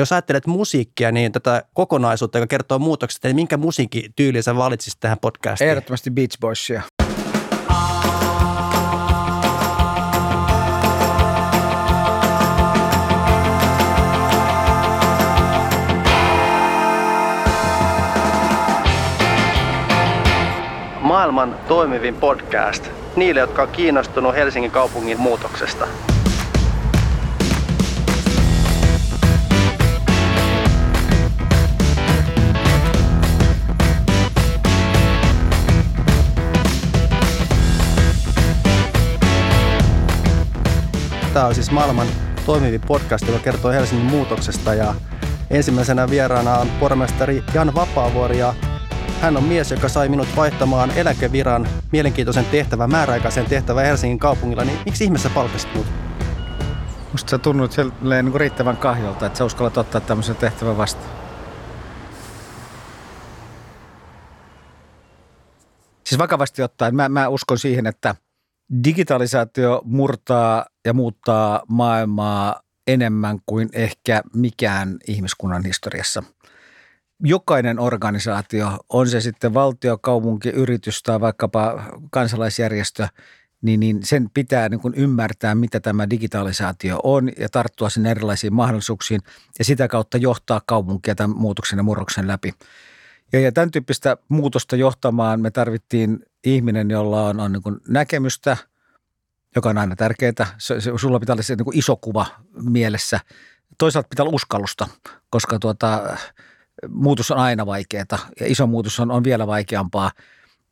Jos ajattelet musiikkia, niin tätä kokonaisuutta, joka kertoo muutoksesta, niin minkä musiikkityyliä sä valitsisit tähän podcastiin? Ehdottomasti Beach Boysia. Maailman toimivin podcast niille, jotka on kiinnostunut Helsingin kaupungin muutoksesta. Tämä on siis maailman toimivin podcast, joka kertoo Helsingin muutoksesta ja ensimmäisenä vieraana on pormestari Jan Vapaavuori ja hän on mies, joka sai minut vaihtamaan eläkeviran mielenkiintoisen tehtävän, määräaikaisen tehtävän Helsingin kaupungilla, niin miksi ihmeessä palkasit? Musta sä tunnut niin riittävän kahjolta, että sä uskallat ottaa tämmöisen tehtävän vastaan. Siis vakavasti ottaen, mä, mä uskon siihen, että digitalisaatio murtaa ja muuttaa maailmaa enemmän kuin ehkä mikään ihmiskunnan historiassa. Jokainen organisaatio, on se sitten valtio, kaupunki, yritys tai vaikkapa kansalaisjärjestö, niin, niin sen pitää niin kuin ymmärtää, mitä tämä digitalisaatio on ja tarttua sen erilaisiin mahdollisuuksiin ja sitä kautta johtaa kaupunkia tämän muutoksen ja murroksen läpi. Ja, ja tämän tyyppistä muutosta johtamaan me tarvittiin ihminen, jolla on, on niin näkemystä, joka on aina tärkeää. Sulla pitää olla se niin iso kuva mielessä. Toisaalta pitää olla uskallusta, koska tuota, muutos on aina vaikeaa ja iso muutos on, on vielä vaikeampaa.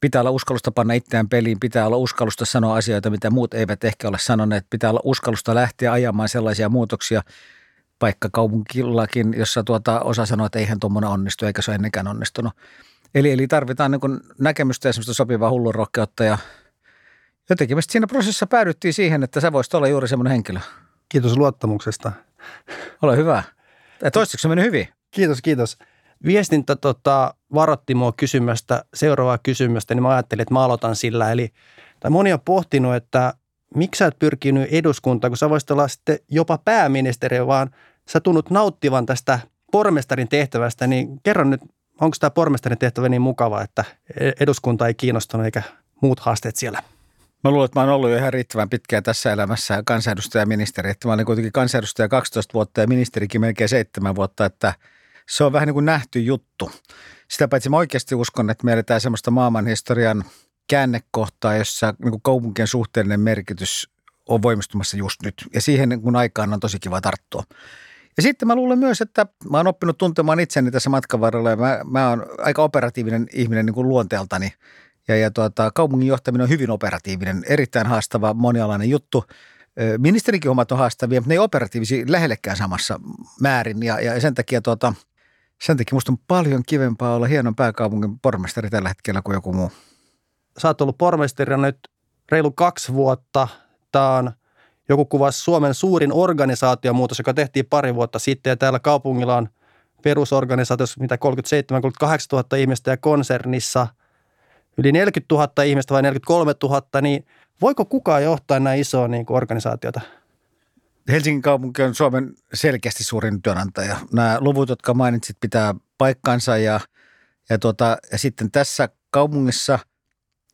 Pitää olla uskallusta panna itseään peliin, pitää olla uskallusta sanoa asioita, mitä muut eivät ehkä ole sanoneet. Pitää olla uskallusta lähteä ajamaan sellaisia muutoksia, vaikka kaupunkillakin, jossa tuota, osa sanoo, että eihän tuommoinen onnistu eikä se ole ennenkään onnistunut. Eli, eli tarvitaan niin näkemystä ja sopivaa hullun rohkeutta ja jotenkin me siinä prosessissa päädyttiin siihen, että sä voisit olla juuri semmoinen henkilö. Kiitos luottamuksesta. Ole hyvä. Toistaiseksi mennyt hyvin. Kiitos, kiitos. Viestintä tota, varoitti mua kysymästä seuraavaa kysymystä, niin mä ajattelin, että mä aloitan sillä. Eli tai moni on pohtinut, että miksi sä et pyrkinyt eduskuntaan, kun sä voisit olla sitten jopa pääministeri, vaan sä tunnut nauttivan tästä pormestarin tehtävästä, niin kerron nyt, onko tämä pormestarin tehtävä niin mukava, että eduskunta ei kiinnostunut eikä muut haasteet siellä? Mä luulen, että mä oon ollut jo ihan riittävän pitkään tässä elämässä kansanedustaja ja ministeri. Että mä olin kuitenkin kansanedustaja 12 vuotta ja ministerikin melkein 7 vuotta, että se on vähän niin kuin nähty juttu. Sitä paitsi mä oikeasti uskon, että me eletään semmoista maailmanhistorian käännekohtaa, jossa niin kuin kaupunkien suhteellinen merkitys on voimistumassa just nyt. Ja siihen niin kun aikaan on tosi kiva tarttua. Ja sitten mä luulen myös, että mä oon oppinut tuntemaan itseni tässä matkan varrella ja mä, mä oon aika operatiivinen ihminen niin kuin luonteeltani. Ja, ja tuota, kaupungin johtaminen on hyvin operatiivinen, erittäin haastava, monialainen juttu. Ministerikin hommat on haastavia, mutta ne ei operatiivisia lähellekään samassa määrin ja, ja sen takia tuota, sen takia musta on paljon kivempaa olla hienon pääkaupungin pormestari tällä hetkellä kuin joku muu. Sä oot ollut pormestarina nyt reilu kaksi vuotta. Tämä on joku kuvasi Suomen suurin organisaatiomuutos, joka tehtiin pari vuotta sitten ja täällä kaupungilla on perusorganisaatiossa mitä 37-38 000 ihmistä ja konsernissa – yli 40 000 ihmistä vai 43 000, niin voiko kukaan johtaa näin isoa niin kuin organisaatiota? Helsingin kaupunki on Suomen selkeästi suurin työnantaja. Nämä luvut, jotka mainitsit, pitää paikkansa ja, ja, tuota, ja sitten tässä kaupungissa,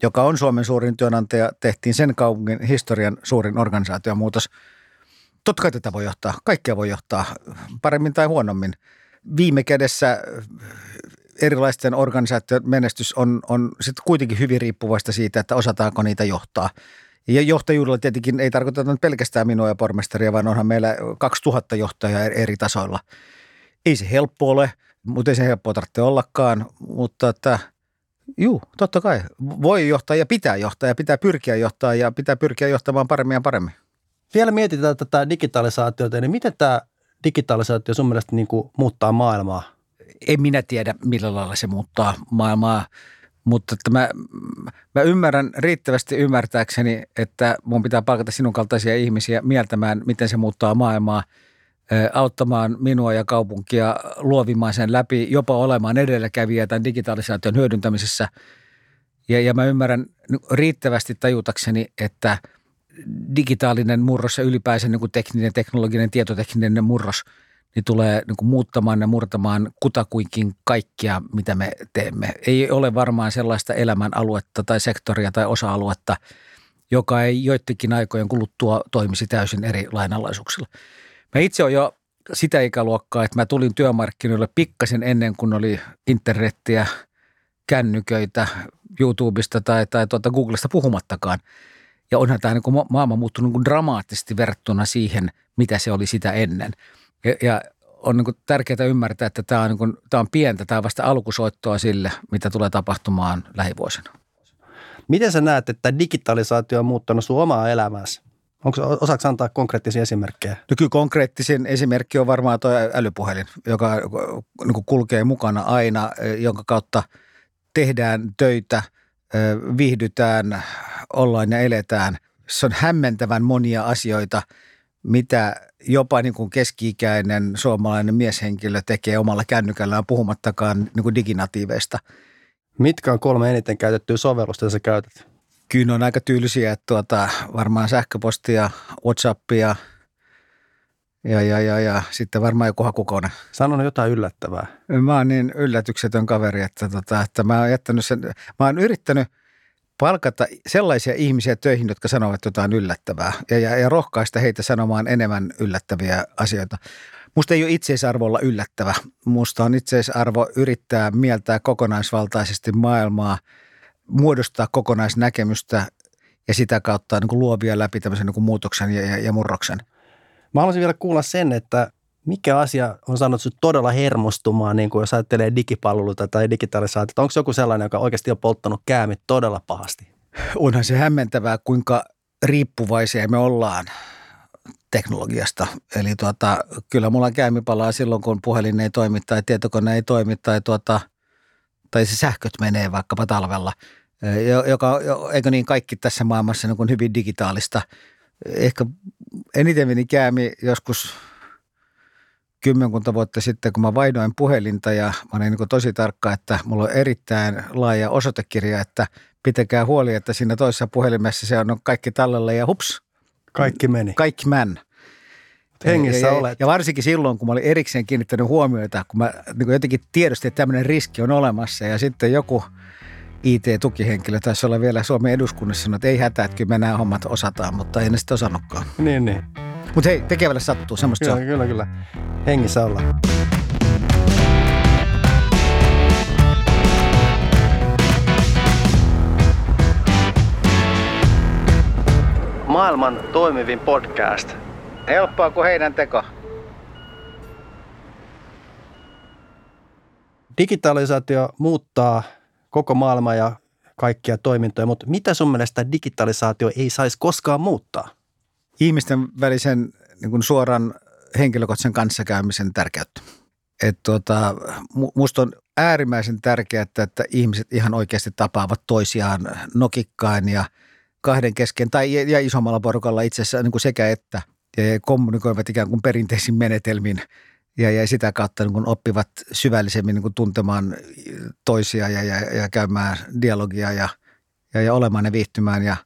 joka on Suomen suurin työnantaja, tehtiin sen kaupungin historian suurin organisaatiomuutos. Totta kai tätä voi johtaa, kaikkea voi johtaa, paremmin tai huonommin. Viime kädessä erilaisten organisaatioiden menestys on, on sitten kuitenkin hyvin riippuvaista siitä, että osataanko niitä johtaa. Ja johtajuudella tietenkin ei tarkoita pelkästään minua ja pormestaria, vaan onhan meillä 2000 johtajaa eri tasoilla. Ei se helppo ole, mutta ei se helppoa tarvitse ollakaan, mutta että juu, totta kai voi johtaa ja pitää johtaa ja pitää pyrkiä johtaa ja pitää pyrkiä johtamaan paremmin ja paremmin. Vielä mietitään tätä digitalisaatiota, niin miten tämä digitalisaatio sun mielestä niin kuin muuttaa maailmaa? En minä tiedä, millä lailla se muuttaa maailmaa, mutta että mä, mä ymmärrän riittävästi ymmärtääkseni, että mun pitää palkata sinun kaltaisia ihmisiä mieltämään, miten se muuttaa maailmaa, auttamaan minua ja kaupunkia luovimaan sen läpi, jopa olemaan edelläkävijä tämän digitalisaation hyödyntämisessä. Ja, ja mä ymmärrän riittävästi tajutakseni, että digitaalinen murros ja ylipäänsä niin kuin tekninen, teknologinen, tietotekninen murros – niin tulee niin kuin muuttamaan ja murtamaan kutakuinkin kaikkia, mitä me teemme. Ei ole varmaan sellaista elämän aluetta tai sektoria tai osa-aluetta, joka ei joidenkin aikojen kuluttua toimisi täysin eri lainalaisuuksilla. Mä itse olen jo sitä ikäluokkaa, että mä tulin työmarkkinoille pikkasen ennen kuin oli internettiä, kännyköitä, YouTubesta tai, tai tuota Googlesta puhumattakaan. Ja onhan tämä niin maailma muuttunut niin dramaattisesti verrattuna siihen, mitä se oli sitä ennen. Ja, ja on niin tärkeää ymmärtää, että tämä on, niin kuin, tämä on pientä, tämä on vasta alkusoittoa sille, mitä tulee tapahtumaan lähivuosina. Miten sä näet, että digitalisaatio on muuttanut sun omaa elämääsi? Onko, osaako antaa konkreettisia esimerkkejä? No kyllä konkreettisin esimerkki on varmaan tuo älypuhelin, joka niin kulkee mukana aina, jonka kautta tehdään töitä, viihdytään, ollaan ja eletään. Se on hämmentävän monia asioita, mitä jopa niin kuin keski-ikäinen suomalainen mieshenkilö tekee omalla kännykällään, puhumattakaan niin kuin diginatiiveista. Mitkä on kolme eniten käytettyä sovellusta, jota sä käytät? Kyllä on aika tyylisiä, että tuota, varmaan sähköpostia, Whatsappia ja, ja, ja, ja sitten varmaan joku hakukone. Sanon jotain yllättävää. Mä oon niin yllätyksetön kaveri, että, tota, että mä oon jättänyt sen, mä oon yrittänyt palkata sellaisia ihmisiä töihin, jotka sanovat jotain yllättävää ja, ja, ja rohkaista heitä sanomaan enemmän yllättäviä asioita. Musta ei ole itseisarvo olla yllättävä. Musta on itseisarvo yrittää mieltää kokonaisvaltaisesti maailmaa – muodostaa kokonaisnäkemystä ja sitä kautta niin kuin luovia läpi tämmöisen niin kuin muutoksen ja, ja, ja murroksen. Mä haluaisin vielä kuulla sen, että mikä asia on saanut sinut todella hermostumaan, niin kuin jos ajattelee digipalveluita tai digitalisaatiota? Onko joku sellainen, joka oikeasti on polttanut käämit todella pahasti? Onhan se hämmentävää, kuinka riippuvaisia me ollaan teknologiasta. Eli tuota, kyllä mulla käämi palaa silloin, kun puhelin ei toimi tai tietokone ei toimi tai tuota – tai se sähköt menee vaikkapa talvella, joka, eikö niin kaikki tässä maailmassa niin kuin hyvin digitaalista. Ehkä eniten meni käämi joskus kymmenkunta vuotta sitten, kun mä vaihdoin puhelinta ja mä olin niin tosi tarkka, että mulla on erittäin laaja osoitekirja, että pitäkää huoli, että siinä toisessa puhelimessa se on kaikki tallella ja hups. Kaikki meni. Kaikki män. Hengissä ja, olet. Ja varsinkin silloin, kun mä olin erikseen kiinnittänyt huomioita, kun mä niin jotenkin tiedostin, että tämmöinen riski on olemassa ja sitten joku IT-tukihenkilö taisi olla vielä Suomen eduskunnassa sanoi, että ei hätää, että kyllä me nämä hommat osataan, mutta ei ne sitten osannutkaan. Niin, niin. Mutta hei, tekevälle sattuu, semmoista kyllä, se on. Kyllä, kyllä. Hengissä ollaan. Maailman toimivin podcast – Helppoa kuin heidän teko. Digitalisaatio muuttaa koko maailmaa ja kaikkia toimintoja, mutta mitä sun mielestä digitalisaatio ei saisi koskaan muuttaa? Ihmisten välisen niin kuin suoran henkilökohtaisen kanssakäymisen tärkeyttä. Et tuota, musta on äärimmäisen tärkeää, että, ihmiset ihan oikeasti tapaavat toisiaan nokikkain ja kahden kesken tai ja isommalla porukalla itse asiassa niin kuin sekä että – ja kommunikoivat ikään kuin perinteisin menetelmin ja, ja sitä kautta niin kuin oppivat syvällisemmin niin kuin tuntemaan toisia ja, ja, ja käymään dialogia ja, ja, ja olemaan ja viihtymään ja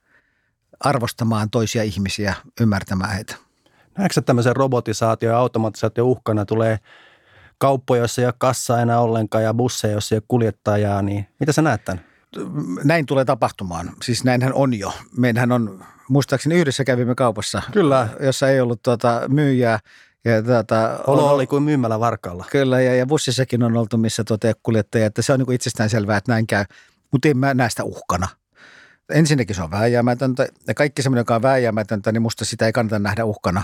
arvostamaan toisia ihmisiä, ymmärtämään heitä. Näetkö tämmöisen robotisaatio ja automatisaatio uhkana tulee kauppoja, joissa ei ole kassaa enää ollenkaan ja busseja, joissa ei ole kuljettajaa, niin mitä sä näet tämän? Näin tulee tapahtumaan. Siis näinhän on jo. Meillähän on muistaakseni yhdessä kävimme kaupassa. Kyllä. Jossa ei ollut tuota, myyjää. Ja tuota, Olo on, oli kuin myymällä varkalla. Kyllä, ja, ja bussissakin on oltu, missä tuota, kuljettaja, että se on niin itsestään selvää, että näin käy. Mutta en mä näe sitä uhkana. Ensinnäkin se on vääjäämätöntä, ja kaikki semmoinen, joka on vääjäämätöntä, niin musta sitä ei kannata nähdä uhkana,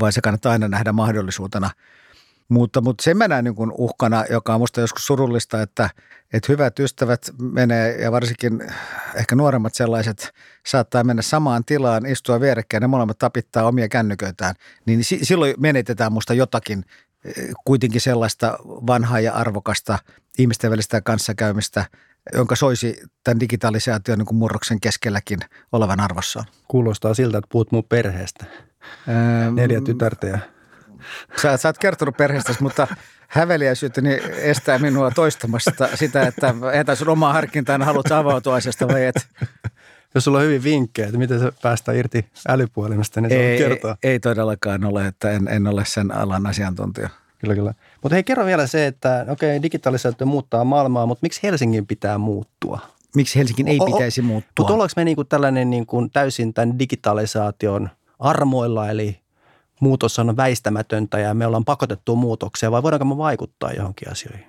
vaan se kannattaa aina nähdä mahdollisuutena – mutta, mutta sen mä näen niin uhkana, joka on musta joskus surullista, että, että hyvät ystävät menee ja varsinkin ehkä nuoremmat sellaiset saattaa mennä samaan tilaan, istua vierekkäin ja molemmat tapittaa omia kännyköitään. Niin silloin menetetään musta jotakin eh, kuitenkin sellaista vanhaa ja arvokasta ihmisten välistä kanssakäymistä, jonka soisi tämän digitalisaation niin kuin murroksen keskelläkin olevan arvossaan. Kuulostaa siltä, että puhut mun perheestä. Neljä tytärtä ja Sä, sä oot kertonut perheestäsi, mutta häveliäisyyteni estää minua toistamasta sitä, että jätä sun omaa harkintaan, haluat avautua asiasta vai et. Jos sulla on hyvin vinkkejä, että miten se päästään irti älypuhelimesta, niin se ei, kertoa. Ei, ei todellakaan ole, että en, en ole sen alan asiantuntija. Kyllä, kyllä. Mutta hei, kerro vielä se, että okei, digitalisaatio muuttaa maailmaa, mutta miksi Helsingin pitää muuttua? Miksi Helsingin ei pitäisi muuttua? Mutta ollaanko me niin kuin tällainen niin kuin täysin tämän digitalisaation armoilla, eli muutos on väistämätöntä ja me ollaan pakotettu muutoksia, vai voidaanko me vaikuttaa johonkin asioihin?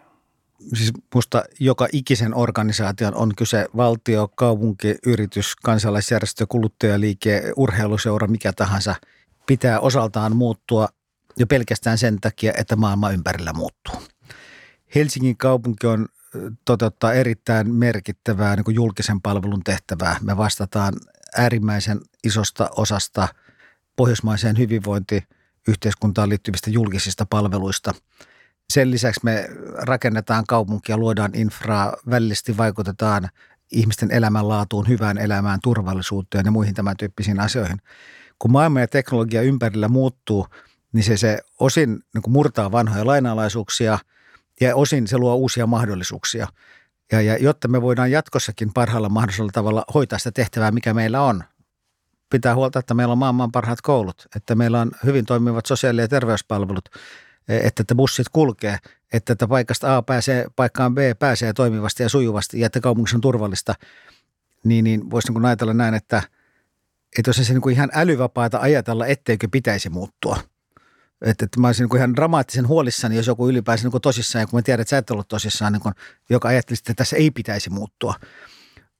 Siis musta joka ikisen organisaation on kyse valtio, kaupunki, yritys, kansalaisjärjestö, kuluttajaliike, urheiluseura, mikä tahansa, pitää osaltaan muuttua jo pelkästään sen takia, että maailma ympärillä muuttuu. Helsingin kaupunki on toteuttaa erittäin merkittävää niin julkisen palvelun tehtävää. Me vastataan äärimmäisen isosta osasta pohjoismaiseen hyvinvointiyhteiskuntaan liittyvistä julkisista palveluista. Sen lisäksi me rakennetaan kaupunkia, luodaan infraa, välillisesti vaikutetaan ihmisten elämänlaatuun, hyvään elämään, turvallisuuteen ja muihin tämän tyyppisiin asioihin. Kun maailma ja teknologia ympärillä muuttuu, niin se, se osin niin murtaa vanhoja lainalaisuuksia – ja osin se luo uusia mahdollisuuksia. Ja, ja jotta me voidaan jatkossakin parhaalla mahdollisella tavalla hoitaa sitä tehtävää, mikä meillä on, pitää huolta, että meillä on maailman parhaat koulut, että meillä on hyvin toimivat sosiaali- ja terveyspalvelut, että, että bussit kulkee, että, että paikasta A pääsee paikkaan B pääsee toimivasti ja sujuvasti ja että kaupungissa on turvallista, niin, niin voisi niin ajatella näin, että, että olisi se niin kuin ihan älyvapaata ajatella, etteikö pitäisi muuttua – että, että mä olisin niin ihan dramaattisen huolissani, jos joku ylipäänsä niin tosissaan, ja kun mä tiedän, että sä et ollut tosissaan, niin kun, joka ajatteli, että tässä ei pitäisi muuttua.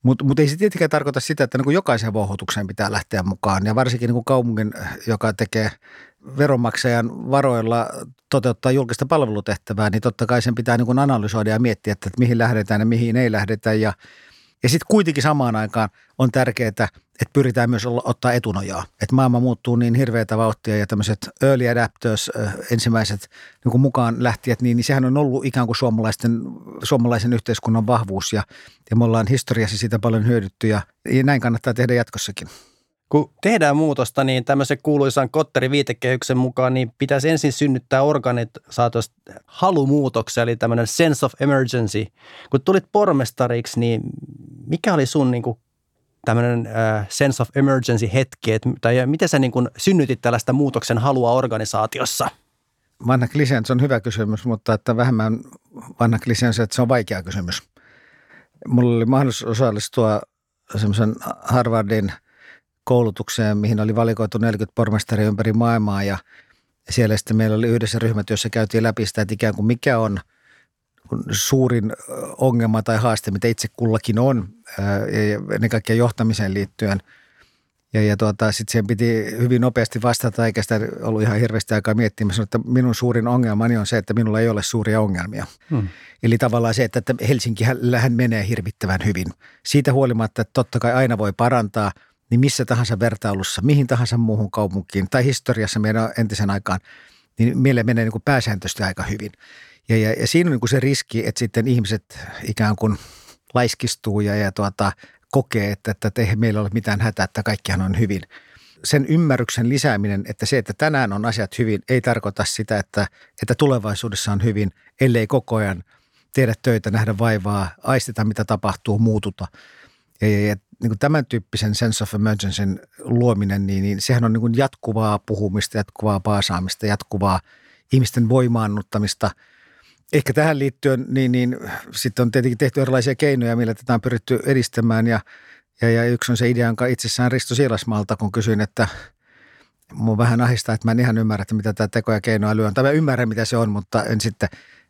Mutta mut ei se tietenkään tarkoita sitä, että niin jokaisen vouhotukseen pitää lähteä mukaan. Ja varsinkin niin kaupungin, joka tekee veronmaksajan varoilla toteuttaa julkista palvelutehtävää, niin totta kai sen pitää niin analysoida ja miettiä, että, että mihin lähdetään ja mihin ei lähdetä. Ja, ja sitten kuitenkin samaan aikaan on tärkeää, että pyritään myös olla, ottaa etunojaa. Että maailma muuttuu niin hirveätä vauhtia ja tämmöiset early adapters, ensimmäiset niin mukaan lähtijät, niin, niin sehän on ollut ikään kuin suomalaisten, suomalaisen yhteiskunnan vahvuus ja, ja me ollaan historiassa siitä paljon hyödytty ja, ja näin kannattaa tehdä jatkossakin. Kun tehdään muutosta, niin tämmöisen kuuluisan Kotterin viitekehyksen mukaan, niin pitäisi ensin synnyttää organisaatiosta halumuutoksia, eli tämmöinen sense of emergency. Kun tulit pormestariksi, niin mikä oli sun niin kuin tämmöinen äh, sense of emergency hetki, että, tai miten sä niin kuin synnytit tällaista muutoksen halua organisaatiossa? Vanha kliseen, se on hyvä kysymys, mutta että vähemmän vanha kliseen se, että se on vaikea kysymys. Mulla oli mahdollisuus osallistua semmoisen Harvardin koulutukseen, mihin oli valikoitu 40 pormestaria ympäri maailmaa ja siellä sitten meillä oli yhdessä ryhmät, jossa käytiin läpi sitä, että ikään kuin mikä on – suurin ongelma tai haaste, mitä itse kullakin on, ja ennen kaikkea johtamiseen liittyen. Ja, ja tuota, sitten siihen piti hyvin nopeasti vastata, eikä sitä ollut ihan hirveästi aikaa miettimässä, että minun suurin ongelmani on se, että minulla ei ole suuria ongelmia. Hmm. Eli tavallaan se, että Helsinkihän menee hirvittävän hyvin. Siitä huolimatta, että totta kai aina voi parantaa, niin missä tahansa vertailussa, mihin tahansa muuhun kaupunkiin tai historiassa meidän entisen aikaan, niin meille menee niin kuin pääsääntöisesti aika hyvin. Ja, ja, ja siinä on niin kuin se riski, että sitten ihmiset ikään kuin laiskistuu ja, ja tuota, kokee, että, että ei meillä ole mitään hätää, että kaikkihan on hyvin. Sen ymmärryksen lisääminen, että se, että tänään on asiat hyvin, ei tarkoita sitä, että, että tulevaisuudessa on hyvin, ellei koko ajan tehdä töitä, nähdä vaivaa, aisteta mitä tapahtuu, muututa. Ja, ja, ja niin kuin tämän tyyppisen sense of emergency luominen, niin, niin sehän on niin kuin jatkuvaa puhumista, jatkuvaa paasaamista, jatkuvaa ihmisten voimaannuttamista – Ehkä tähän liittyen, niin, niin sitten on tietenkin tehty erilaisia keinoja, millä tätä on pyritty edistämään ja, ja, ja yksi on se idea, jonka itsessään Risto Siilasmaalta, kun kysyin, että mun vähän ahistaa, että mä en ihan ymmärrä, että mitä tämä teko- ja keinoäly on. Tai mä ymmärrän, mitä se on, mutta en sitten,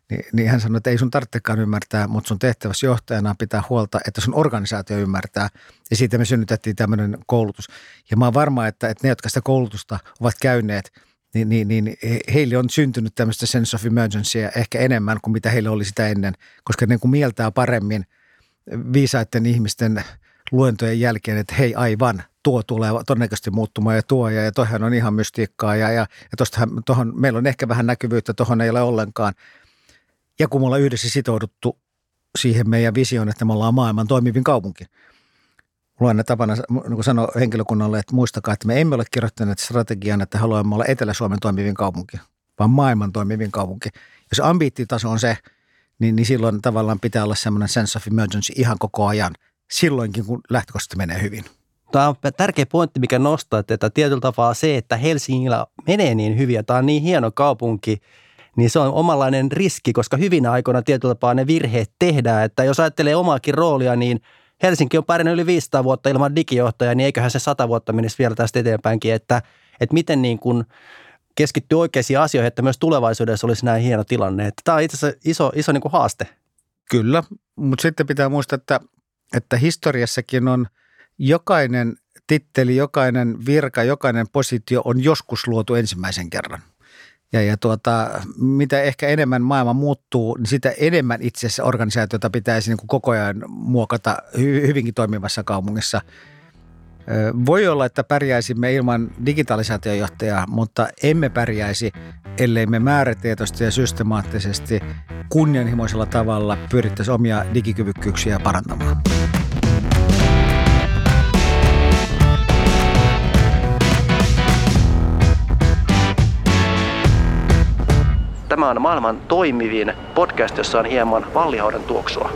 niin, niin hän sanoi, että ei sun tarvitsekaan ymmärtää, mutta sun tehtävässä johtajana pitää huolta, että sun organisaatio ymmärtää. Ja siitä me synnytettiin tämmöinen koulutus. Ja mä oon varma, että, että ne, jotka sitä koulutusta ovat käyneet – niin, niin, niin heille on syntynyt tämmöistä sense of emergencyä ehkä enemmän kuin mitä heille oli sitä ennen, koska ne kun mieltää paremmin viisaiden ihmisten luentojen jälkeen, että hei aivan, tuo tulee todennäköisesti muuttumaan ja tuo ja, ja toihan on ihan mystiikkaa ja, ja, ja tostahan, tohon, meillä on ehkä vähän näkyvyyttä, tuohon ei ole ollenkaan. Ja kun me ollaan yhdessä sitouduttu siihen meidän visioon, että me ollaan maailman toimivin kaupunki – Mulla on tapana niin sanoa henkilökunnalle, että muistakaa, että me emme ole kirjoittaneet strategian, että haluamme olla Etelä-Suomen toimivin kaupunki, vaan maailman toimivin kaupunki. Jos ambiittitaso on se, niin, niin silloin tavallaan pitää olla semmoinen sense of emergency ihan koko ajan, silloinkin kun lähtökohtaisesti menee hyvin. Tämä on tärkeä pointti, mikä nostaa, että tietyllä tavalla se, että Helsingillä menee niin hyvin ja tämä on niin hieno kaupunki, niin se on omanlainen riski, koska hyvinä aikoina tietyllä tapaa ne virheet tehdään. Että jos ajattelee omaakin roolia, niin Helsinki on pärjännyt yli 500 vuotta ilman digijohtajaa, niin eiköhän se 100 vuotta menisi vielä tästä eteenpäinkin, että, että miten niin kuin keskittyy oikeisiin asioihin, että myös tulevaisuudessa olisi näin hieno tilanne. Että tämä on itse asiassa iso, iso niin kuin haaste. Kyllä, mutta sitten pitää muistaa, että, että historiassakin on jokainen titteli, jokainen virka, jokainen positio on joskus luotu ensimmäisen kerran. Ja, ja tuota, mitä ehkä enemmän maailma muuttuu, niin sitä enemmän itse asiassa organisaatiota pitäisi niin kuin koko ajan muokata hyvinkin toimivassa kaupungissa. Voi olla, että pärjäisimme ilman digitalisaatiojohtajaa, mutta emme pärjäisi, ellei me määrätietoisesti ja systemaattisesti kunnianhimoisella tavalla pyrittäisi omia digikyvykkyyksiä parantamaan. Tämä on maailman toimivin podcast, jossa on hieman vallihaudan tuoksua.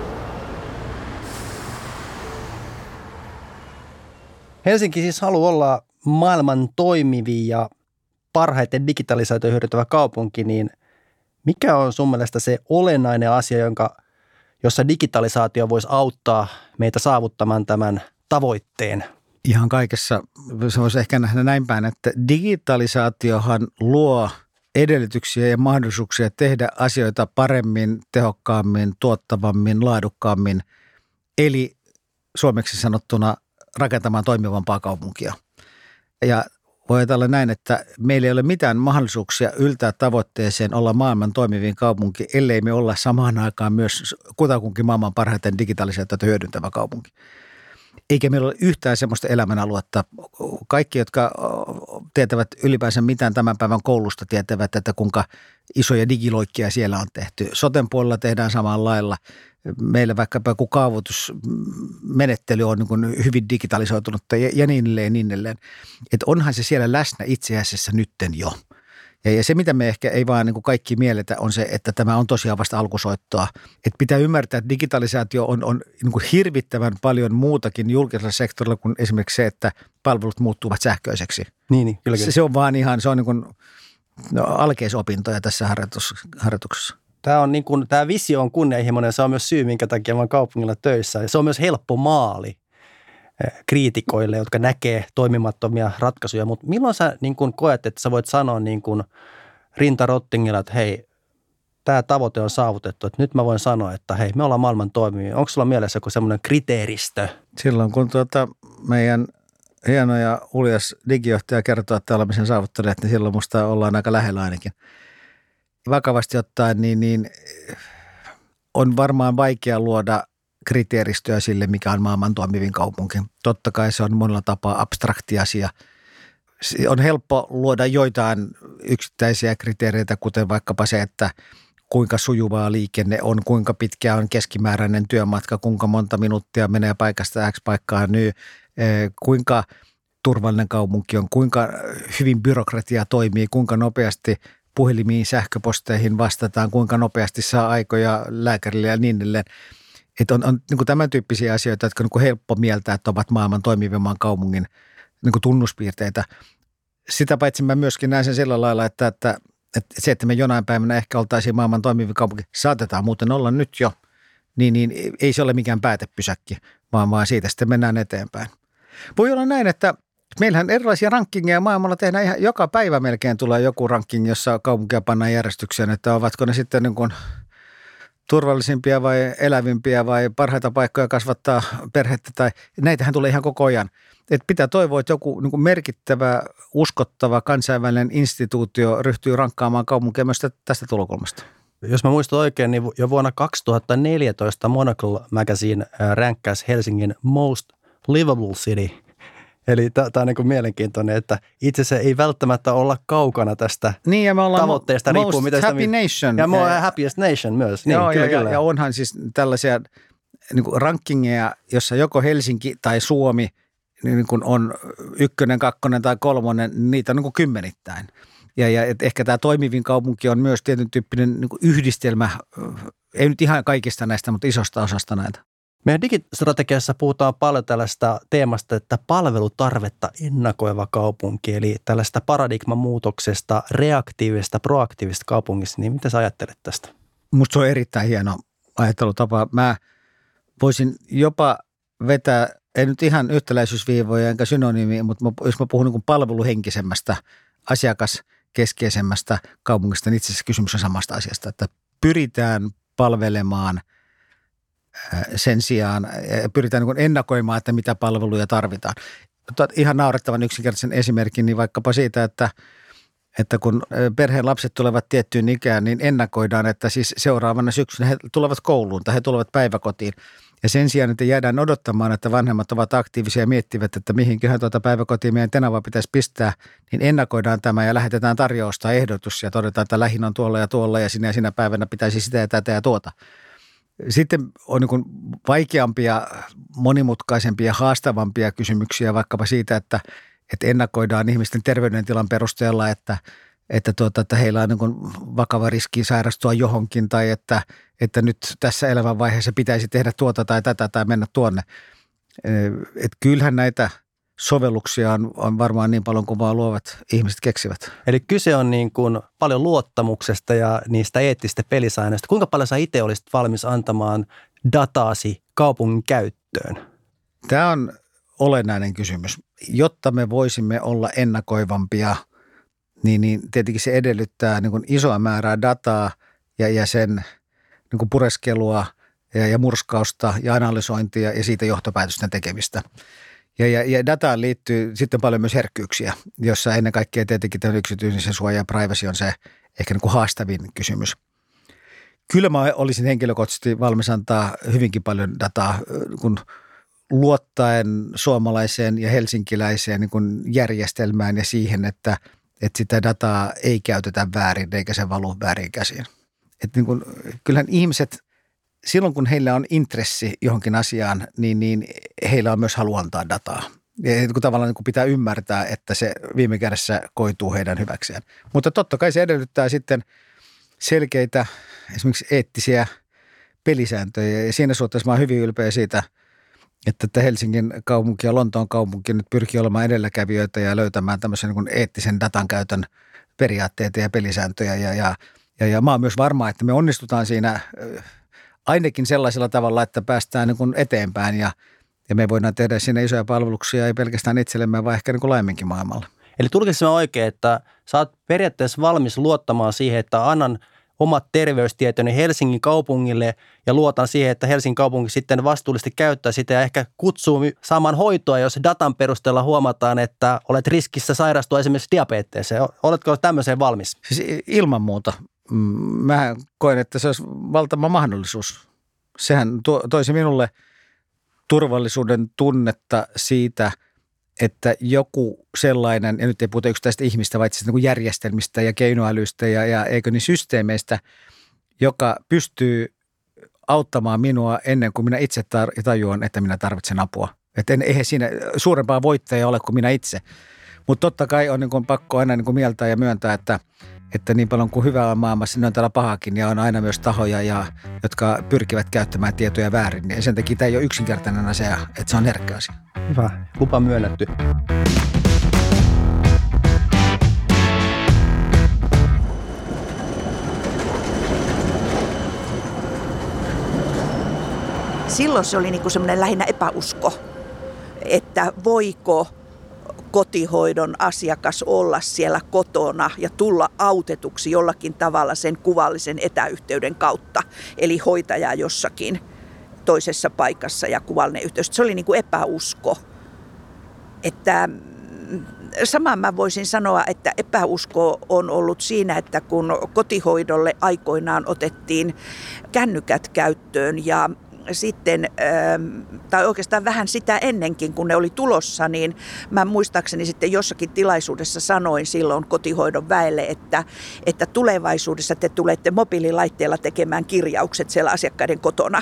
Helsinki siis haluaa olla maailman toimivin ja parhaiten digitalisaatio hyödyntävä kaupunki, niin mikä on sun mielestä se olennainen asia, jonka, jossa digitalisaatio voisi auttaa meitä saavuttamaan tämän tavoitteen? Ihan kaikessa se voisi ehkä nähdä näin päin, että digitalisaatiohan luo – edellytyksiä ja mahdollisuuksia tehdä asioita paremmin, tehokkaammin, tuottavammin, laadukkaammin, eli suomeksi sanottuna rakentamaan toimivampaa kaupunkia. Ja voi ajatella näin, että meillä ei ole mitään mahdollisuuksia yltää tavoitteeseen olla maailman toimivin kaupunki, ellei me olla samaan aikaan myös kutakunkin maailman parhaiten digitalisaatiota hyödyntävä kaupunki eikä meillä ole yhtään semmoista elämänaluetta. Kaikki, jotka tietävät ylipäänsä mitään tämän päivän koulusta, tietävät, että kuinka isoja digiloikkia siellä on tehty. Soten puolella tehdään samalla lailla. Meillä vaikkapa joku kaavoitusmenettely on niin hyvin digitalisoitunut ja, ja niin edelleen, niin edelleen. Että onhan se siellä läsnä itse asiassa nytten jo – ja, ja se, mitä me ehkä ei vaan niin kuin kaikki mielletä, on se, että tämä on tosiaan vasta alkusoittoa. Että pitää ymmärtää, että digitalisaatio on, on niin kuin hirvittävän paljon muutakin julkisella sektorilla kuin esimerkiksi se, että palvelut muuttuvat sähköiseksi. Niin, niin kyllä, kyllä. Se, se on vaan ihan, se on niin kuin, no, alkeisopintoja tässä harjoitus, harjoituksessa. Tämä, on niin kuin, tämä visio on kunnianhimoinen, se on myös syy, minkä takia olen kaupungilla töissä. Ja se on myös helppo maali kriitikoille, jotka näkee toimimattomia ratkaisuja, mutta milloin sä niin kun koet, että sä voit sanoa niin kun rinta rottingilla, että hei, tämä tavoite on saavutettu, että nyt mä voin sanoa, että hei, me ollaan maailman toimivia. Onko sulla mielessä joku semmoinen kriteeristö? Silloin kun tuota, meidän hieno ja uljas digijohtaja kertoo, että olemme sen saavuttaneet, niin silloin musta ollaan aika lähellä ainakin. Vakavasti ottaen, niin, niin on varmaan vaikea luoda kriteeristöä sille, mikä on maailman toimivin kaupunki. Totta kai se on monella tapaa abstrakti asia. On helppo luoda joitain yksittäisiä kriteereitä, kuten vaikkapa se, että kuinka sujuvaa liikenne on, kuinka pitkä on keskimääräinen työmatka, kuinka monta minuuttia menee paikasta X paikkaan nyt, eh, kuinka turvallinen kaupunki on, kuinka hyvin byrokratia toimii, kuinka nopeasti puhelimiin, sähköposteihin vastataan, kuinka nopeasti saa aikoja lääkärille ja niin edelleen. Että on, on niin kuin tämän tyyppisiä asioita, jotka on niin helppo mieltää, että ovat maailman toimivimman kaupungin niin kuin tunnuspiirteitä. Sitä paitsi mä myöskin näen sen sillä lailla, että, että, että se, että me jonain päivänä ehkä oltaisiin maailman toimivin kaupunki, saatetaan muuten olla nyt jo, niin, niin ei se ole mikään päätepysäkki, vaan, vaan siitä sitten mennään eteenpäin. Voi olla näin, että Meillähän erilaisia rankingeja maailmalla tehdään ihan joka päivä melkein tulee joku ranking, jossa kaupunkia pannaan järjestykseen, että ovatko ne sitten niin kuin turvallisimpia vai elävimpiä vai parhaita paikkoja kasvattaa perhettä tai näitähän tulee ihan koko ajan. Et pitää toivoa, että joku niin kuin merkittävä, uskottava kansainvälinen instituutio ryhtyy rankkaamaan kaupunkia myös tästä tulokulmasta. Jos mä muistan oikein, niin jo vuonna 2014 Monocle Magazine ränkkäsi Helsingin Most Livable City – Eli tämä on niin mielenkiintoinen, että itse se ei välttämättä olla kaukana tästä niin, ja me ollaan tavoitteesta. Most riippuu, mitä happy sitä, nation. Ja me happiest nation myös. Niin, Joo, kyllä, ja, kyllä. ja onhan siis tällaisia niin kuin rankingeja, jossa joko Helsinki tai Suomi niin kuin on ykkönen, kakkonen tai kolmonen, niitä on niin kuin kymmenittäin. Ja, ja et ehkä tämä toimivin kaupunki on myös tietyn tyyppinen niin kuin yhdistelmä, ei nyt ihan kaikista näistä, mutta isosta osasta näitä. Meidän digistrategiassa puhutaan paljon tällaista teemasta, että palvelutarvetta ennakoiva kaupunki, eli tällaista paradigman muutoksesta, reaktiivista, proaktiivista kaupungista, niin mitä sä ajattelet tästä? Musta se on erittäin hieno ajattelutapa. Mä voisin jopa vetää, ei nyt ihan yhtäläisyysviivoja enkä synonyymiä, mutta jos mä puhun niin palveluhenkisemmästä, asiakaskeskeisemmästä kaupungista, niin itse asiassa kysymys on samasta asiasta, että pyritään palvelemaan – sen sijaan pyritään niin ennakoimaan, että mitä palveluja tarvitaan. Ihan naurettavan yksinkertaisen esimerkin, niin vaikkapa siitä, että että kun perheen lapset tulevat tiettyyn ikään, niin ennakoidaan, että siis seuraavana syksynä he tulevat kouluun tai he tulevat päiväkotiin. Ja sen sijaan, että jäädään odottamaan, että vanhemmat ovat aktiivisia ja miettivät, että mihinköhän tuota päiväkotiin meidän tenava pitäisi pistää, niin ennakoidaan tämä ja lähetetään tarjousta ehdotus ja todetaan, että lähin on tuolla ja tuolla ja sinä ja sinä päivänä pitäisi sitä ja tätä ja tuota. Sitten on niin vaikeampia, monimutkaisempia, haastavampia kysymyksiä vaikkapa siitä, että, että ennakoidaan ihmisten terveydentilan perusteella, että, että, tuota, että heillä on niin vakava riski sairastua johonkin tai että, että nyt tässä elämänvaiheessa pitäisi tehdä tuota tai tätä tai mennä tuonne. Että kyllähän näitä – sovelluksia on, on varmaan niin paljon kuin vaan luovat ihmiset keksivät. Eli kyse on niin kuin paljon luottamuksesta ja niistä eettistä pelisäännöistä. Kuinka paljon sä itse olisit valmis antamaan dataasi kaupungin käyttöön? Tämä on olennainen kysymys. Jotta me voisimme olla ennakoivampia, niin, niin tietenkin se edellyttää niin kuin isoa määrää dataa ja, ja sen niin kuin pureskelua ja, ja murskausta ja analysointia ja siitä johtopäätösten tekemistä. Ja, ja, ja dataan liittyy sitten paljon myös herkkyyksiä, jossa ennen kaikkea tietenkin tämä yksityisen suoja ja privacy on se ehkä niin kuin haastavin kysymys. Kyllä mä olisin henkilökohtaisesti valmis antaa hyvinkin paljon dataa, kun luottaen suomalaiseen ja helsinkiläiseen niin kuin järjestelmään ja siihen, että, että sitä dataa ei käytetä väärin eikä se valu väärin käsiin. Että niin kuin, kyllähän ihmiset – silloin kun heillä on intressi johonkin asiaan, niin, niin heillä on myös halu antaa dataa. Ja kun tavallaan niin kun pitää ymmärtää, että se viime kädessä koituu heidän hyväkseen. Mutta totta kai se edellyttää sitten selkeitä esimerkiksi eettisiä pelisääntöjä. Ja siinä suhteessa mä oon hyvin ylpeä siitä, että Helsingin kaupunki ja Lontoon kaupunki nyt pyrkii olemaan edelläkävijöitä ja löytämään tämmöisen niin eettisen datan käytön periaatteita ja pelisääntöjä. Ja, ja, ja, ja mä oon myös varma, että me onnistutaan siinä ainakin sellaisella tavalla, että päästään niin kuin eteenpäin ja, ja me voidaan tehdä sinne isoja palveluksia ei pelkästään itsellemme, vaan ehkä niin kuin laajemminkin maailmalla. Eli tulkitsen oikein, että sä oot periaatteessa valmis luottamaan siihen, että annan omat terveystietoni Helsingin kaupungille ja luotan siihen, että Helsingin kaupunki sitten vastuullisesti käyttää sitä ja ehkä kutsuu saamaan hoitoa, jos datan perusteella huomataan, että olet riskissä sairastua esimerkiksi diabeteeseen. Oletko tämmöiseen valmis? Siis ilman muuta. Mm, mä koen, että se olisi valtava mahdollisuus. Sehän toisi minulle turvallisuuden tunnetta siitä, että joku sellainen, ja nyt ei puhuta yksittäistä ihmistä, vaan itse niin järjestelmistä ja keinoälystä ja, ja eikö niin systeemeistä, joka pystyy auttamaan minua ennen kuin minä itse tajuan, että minä tarvitsen apua. Että en, eihän siinä suurempaa voittajaa ole kuin minä itse. Mutta totta kai on niin kuin pakko aina niin kuin mieltää ja myöntää, että – että niin paljon kuin hyvää on maailmassa, niin on täällä pahakin ja on aina myös tahoja, ja, jotka pyrkivät käyttämään tietoja väärin. Ja sen takia tämä ei ole yksinkertainen asia, että se on herkkä asia. Hyvä, lupa myönnetty. Silloin se oli niinku semmoinen lähinnä epäusko, että voiko – kotihoidon asiakas olla siellä kotona ja tulla autetuksi jollakin tavalla sen kuvallisen etäyhteyden kautta, eli hoitaja jossakin toisessa paikassa ja kuvallinen yhteys. Se oli niin kuin epäusko. Että mm, sama mä voisin sanoa, että epäusko on ollut siinä, että kun kotihoidolle aikoinaan otettiin kännykät käyttöön ja sitten, ähm, tai oikeastaan vähän sitä ennenkin, kun ne oli tulossa, niin mä muistaakseni sitten jossakin tilaisuudessa sanoin silloin kotihoidon väelle, että, että tulevaisuudessa te tulette mobiililaitteella tekemään kirjaukset siellä asiakkaiden kotona.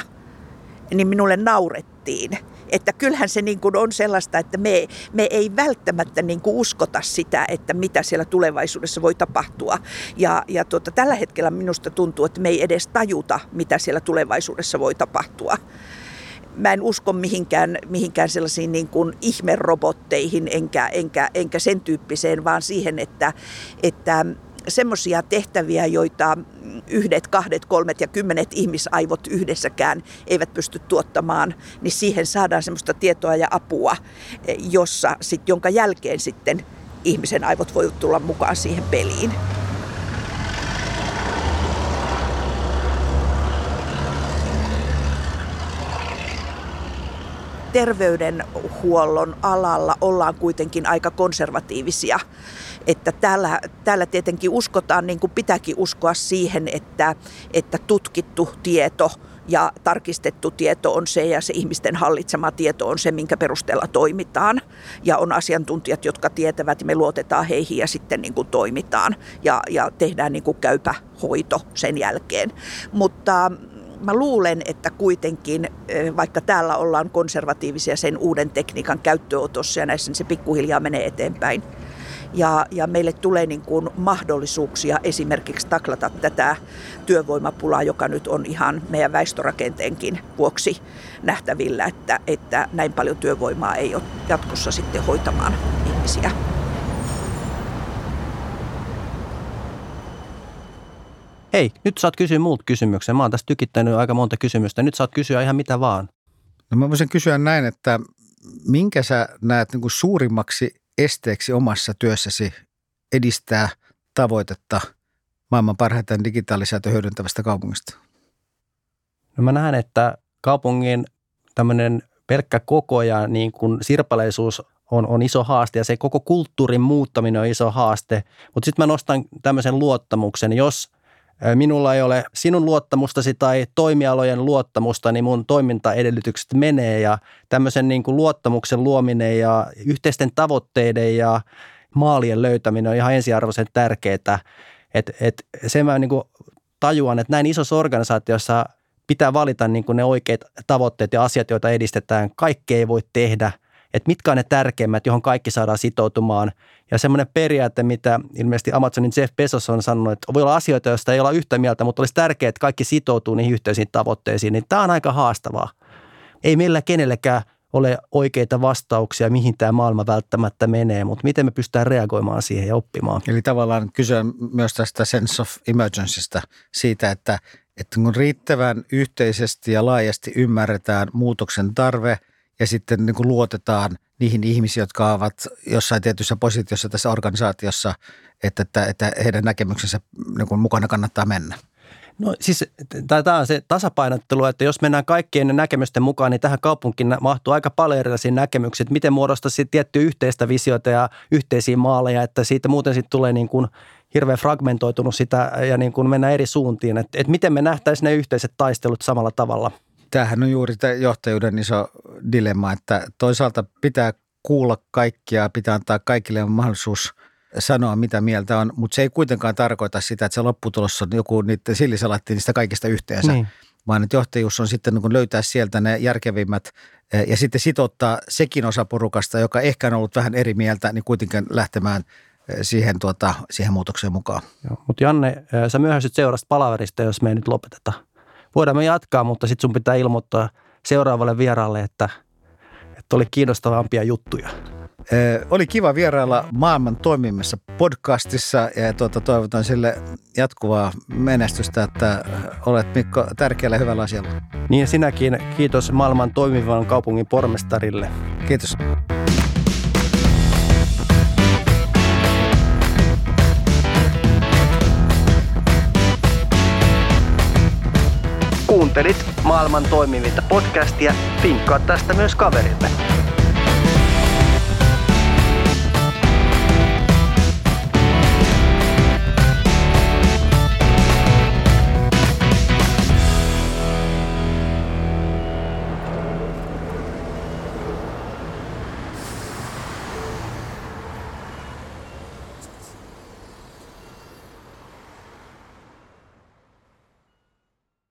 Niin minulle naurettiin että kyllähän se niin kuin on sellaista, että me, me ei välttämättä niin kuin uskota sitä, että mitä siellä tulevaisuudessa voi tapahtua. Ja, ja tuota, tällä hetkellä minusta tuntuu, että me ei edes tajuta, mitä siellä tulevaisuudessa voi tapahtua mä en usko mihinkään, mihinkään sellaisiin niin kuin ihmerobotteihin enkä, enkä, enkä sen tyyppiseen, vaan siihen, että, että semmoisia tehtäviä, joita yhdet, kahdet, kolmet ja kymmenet ihmisaivot yhdessäkään eivät pysty tuottamaan, niin siihen saadaan semmoista tietoa ja apua, jossa sit, jonka jälkeen sitten ihmisen aivot voivat tulla mukaan siihen peliin. terveydenhuollon alalla ollaan kuitenkin aika konservatiivisia. Että täällä, täällä tietenkin uskotaan, niin kuin pitääkin uskoa siihen, että, että tutkittu tieto ja tarkistettu tieto on se ja se ihmisten hallitsema tieto on se, minkä perusteella toimitaan. Ja on asiantuntijat, jotka tietävät me luotetaan heihin ja sitten niin kuin toimitaan ja, ja tehdään niin kuin käypä hoito sen jälkeen. Mutta mä luulen, että kuitenkin, vaikka täällä ollaan konservatiivisia sen uuden tekniikan käyttöönotossa ja näissä niin se pikkuhiljaa menee eteenpäin. Ja, ja meille tulee niin kuin mahdollisuuksia esimerkiksi taklata tätä työvoimapulaa, joka nyt on ihan meidän väestörakenteenkin vuoksi nähtävillä, että, että näin paljon työvoimaa ei ole jatkossa sitten hoitamaan ihmisiä. Hei, nyt saat kysyä muut kysymyksen. Mä oon tässä tykittänyt aika monta kysymystä. Nyt saat kysyä ihan mitä vaan. No mä voisin kysyä näin, että minkä sä näet niin kuin suurimmaksi esteeksi omassa työssäsi edistää tavoitetta maailman parhaiten digitalisaatio hyödyntävästä kaupungista? No mä näen, että kaupungin tämmöinen pelkkä koko ja niin kuin sirpaleisuus on, on iso haaste ja se koko kulttuurin muuttaminen on iso haaste. Mutta sitten mä nostan tämmöisen luottamuksen, jos – minulla ei ole sinun luottamustasi tai toimialojen luottamusta, niin mun toimintaedellytykset menee ja tämmöisen niin kuin luottamuksen luominen ja yhteisten tavoitteiden ja maalien löytäminen on ihan ensiarvoisen tärkeää. Et, et sen mä niin kuin tajuan, että näin isossa organisaatiossa pitää valita niin kuin ne oikeat tavoitteet ja asiat, joita edistetään. Kaikkea ei voi tehdä – että mitkä on ne tärkeimmät, johon kaikki saadaan sitoutumaan. Ja semmoinen periaate, mitä ilmeisesti Amazonin Jeff Bezos on sanonut, että voi olla asioita, joista ei olla yhtä mieltä, mutta olisi tärkeää, että kaikki sitoutuu niihin yhteisiin tavoitteisiin, niin tämä on aika haastavaa. Ei meillä kenellekään ole oikeita vastauksia, mihin tämä maailma välttämättä menee, mutta miten me pystytään reagoimaan siihen ja oppimaan. Eli tavallaan kysyä myös tästä sense of emergencystä, siitä, että, että kun riittävän yhteisesti ja laajasti ymmärretään muutoksen tarve – ja sitten niin kuin luotetaan niihin ihmisiin, jotka ovat jossain tietyssä positiossa tässä organisaatiossa, että, että, että heidän näkemyksensä niin kuin mukana kannattaa mennä. No siis tämä on se tasapainottelu, että jos mennään kaikkien näkemysten mukaan, niin tähän kaupunkiin mahtuu aika paljon erilaisia näkemyksiä, että miten muodostaa sitten tiettyä yhteistä visiota ja yhteisiä maaleja, että siitä muuten sitten tulee niin kuin hirveän fragmentoitunut sitä ja niin kuin mennään eri suuntiin, että, että miten me nähtäisiin ne yhteiset taistelut samalla tavalla – Tämähän on juuri tämä johtajuuden iso dilemma, että toisaalta pitää kuulla kaikkia, pitää antaa kaikille mahdollisuus sanoa, mitä mieltä on, mutta se ei kuitenkaan tarkoita sitä, että se lopputulos on joku niiden sillisalatti niistä kaikista yhteensä. Niin vaan että johtajuus on sitten niin löytää sieltä ne järkevimmät eh, ja sitten sitouttaa sekin osa porukasta, joka ehkä on ollut vähän eri mieltä, niin kuitenkin lähtemään eh, siihen, tuota, siihen muutokseen mukaan. mutta Janne, eh, sä myöhästyt seurasta palaverista, jos me ei nyt lopeteta voidaan me jatkaa, mutta sitten sun pitää ilmoittaa seuraavalle vieraalle, että, että oli kiinnostavampia juttuja. Ee, oli kiva vierailla maailman toimimmassa podcastissa ja tuota, toivotan sille jatkuvaa menestystä, että olet Mikko tärkeällä ja hyvällä asialla. Niin ja sinäkin kiitos maailman toimivan kaupungin pormestarille. Kiitos. Kuuntelit maailman toimivinta podcastia, finkkaa tästä myös kaverille.